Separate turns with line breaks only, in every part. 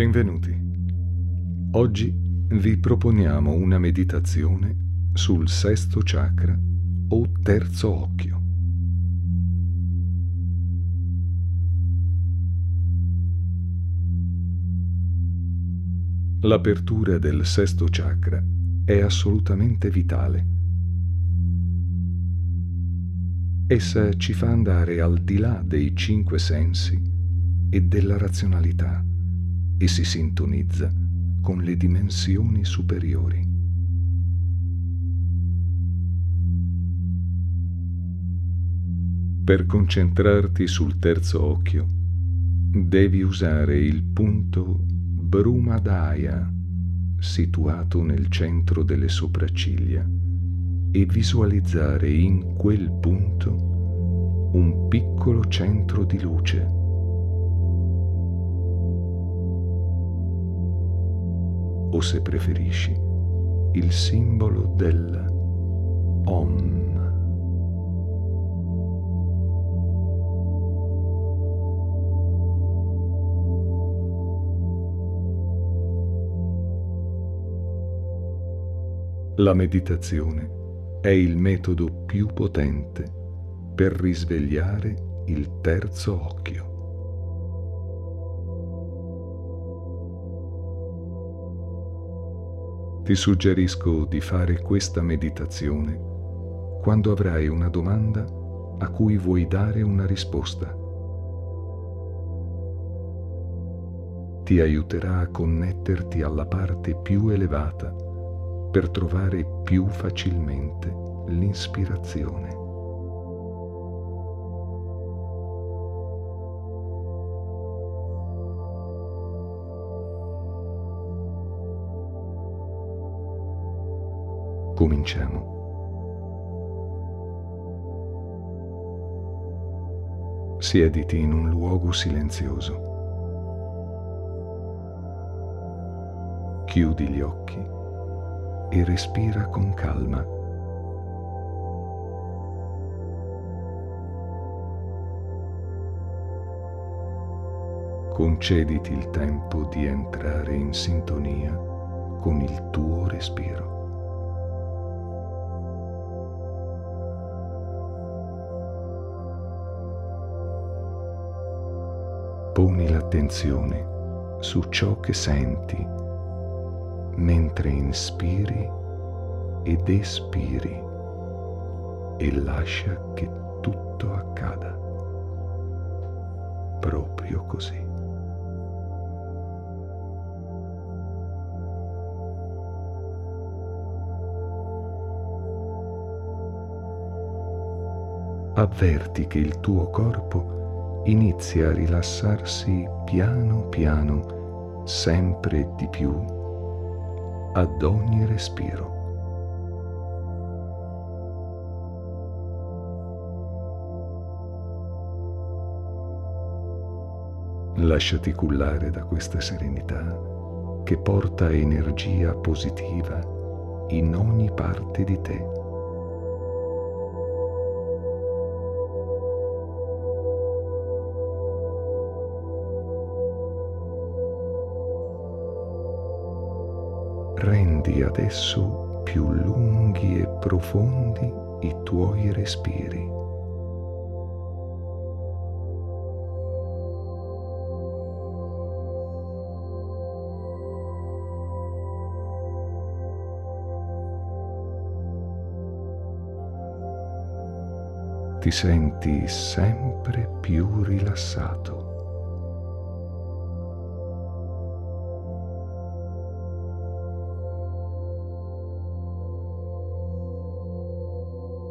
Benvenuti. Oggi vi proponiamo una meditazione sul sesto chakra o terzo occhio. L'apertura del sesto chakra è assolutamente vitale. Essa ci fa andare al di là dei cinque sensi e della razionalità e si sintonizza con le dimensioni superiori. Per concentrarti sul terzo occhio, devi usare il punto Brumadaya, situato nel centro delle sopracciglia, e visualizzare in quel punto un piccolo centro di luce o se preferisci il simbolo del Om. La meditazione è il metodo più potente per risvegliare il terzo occhio. Ti suggerisco di fare questa meditazione quando avrai una domanda a cui vuoi dare una risposta. Ti aiuterà a connetterti alla parte più elevata per trovare più facilmente l'ispirazione. Cominciamo. Siediti in un luogo silenzioso. Chiudi gli occhi e respira con calma. Concediti il tempo di entrare in sintonia con il tuo respiro. Poni l'attenzione su ciò che senti mentre inspiri ed espiri e lascia che tutto accada proprio così. Avverti che il tuo corpo inizia a rilassarsi piano piano, sempre di più, ad ogni respiro. Lasciati cullare da questa serenità che porta energia positiva in ogni parte di te. Rendi adesso più lunghi e profondi i tuoi respiri. Ti senti sempre più rilassato.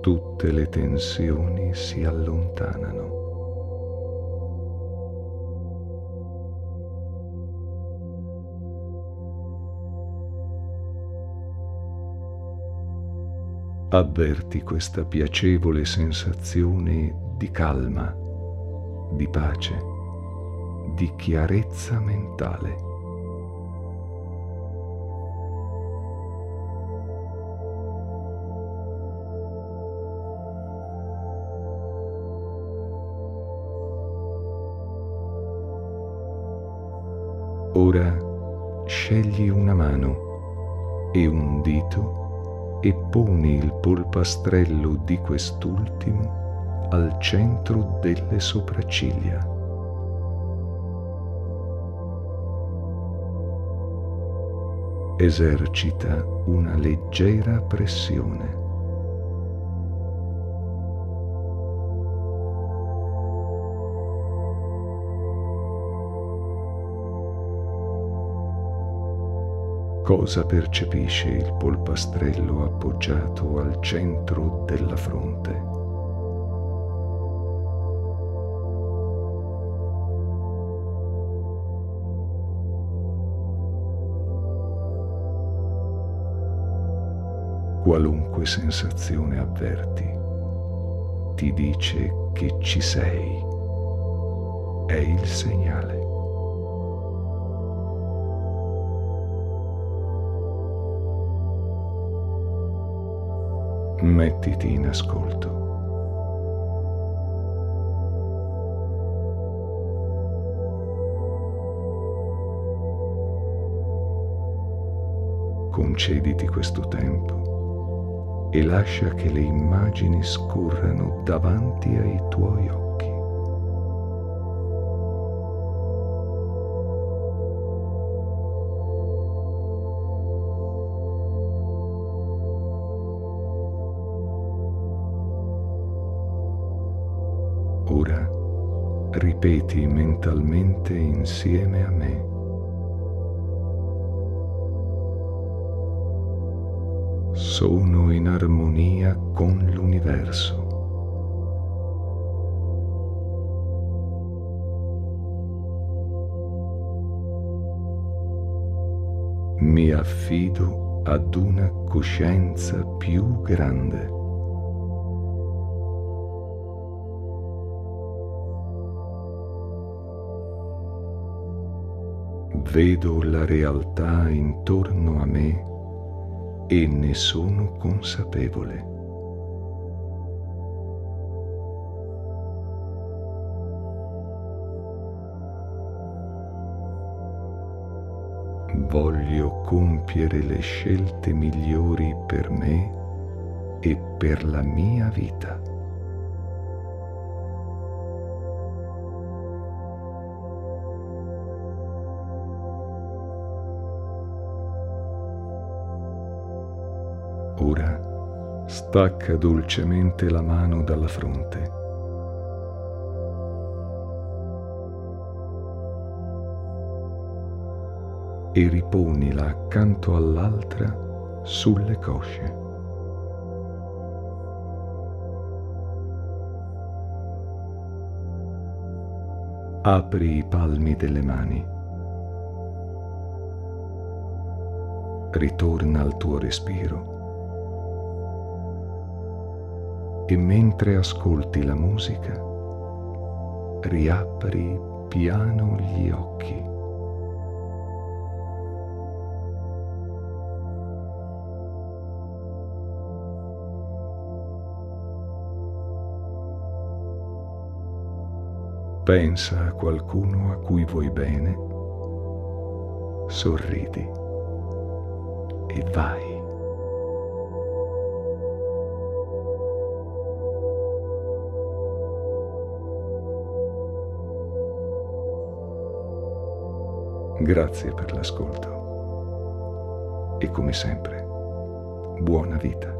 Tutte le tensioni si allontanano. Avverti questa piacevole sensazione di calma, di pace, di chiarezza mentale. Ora scegli una mano e un dito e poni il polpastrello di quest'ultimo al centro delle sopracciglia. Esercita una leggera pressione. Cosa percepisce il polpastrello appoggiato al centro della fronte? Qualunque sensazione avverti, ti dice che ci sei. È il segnale. Mettiti in ascolto. Concediti questo tempo e lascia che le immagini scorrano davanti ai tuoi occhi. Ripeti mentalmente insieme a me. Sono in armonia con l'universo. Mi affido ad una coscienza più grande. Vedo la realtà intorno a me e ne sono consapevole. Voglio compiere le scelte migliori per me e per la mia vita. Stacca dolcemente la mano dalla fronte. E riponila accanto all'altra sulle cosce. Apri i palmi delle mani. Ritorna al tuo respiro e mentre ascolti la musica riapri piano gli occhi. Pensa a qualcuno a cui vuoi bene, sorridi e vai. Grazie per l'ascolto e come sempre, buona vita.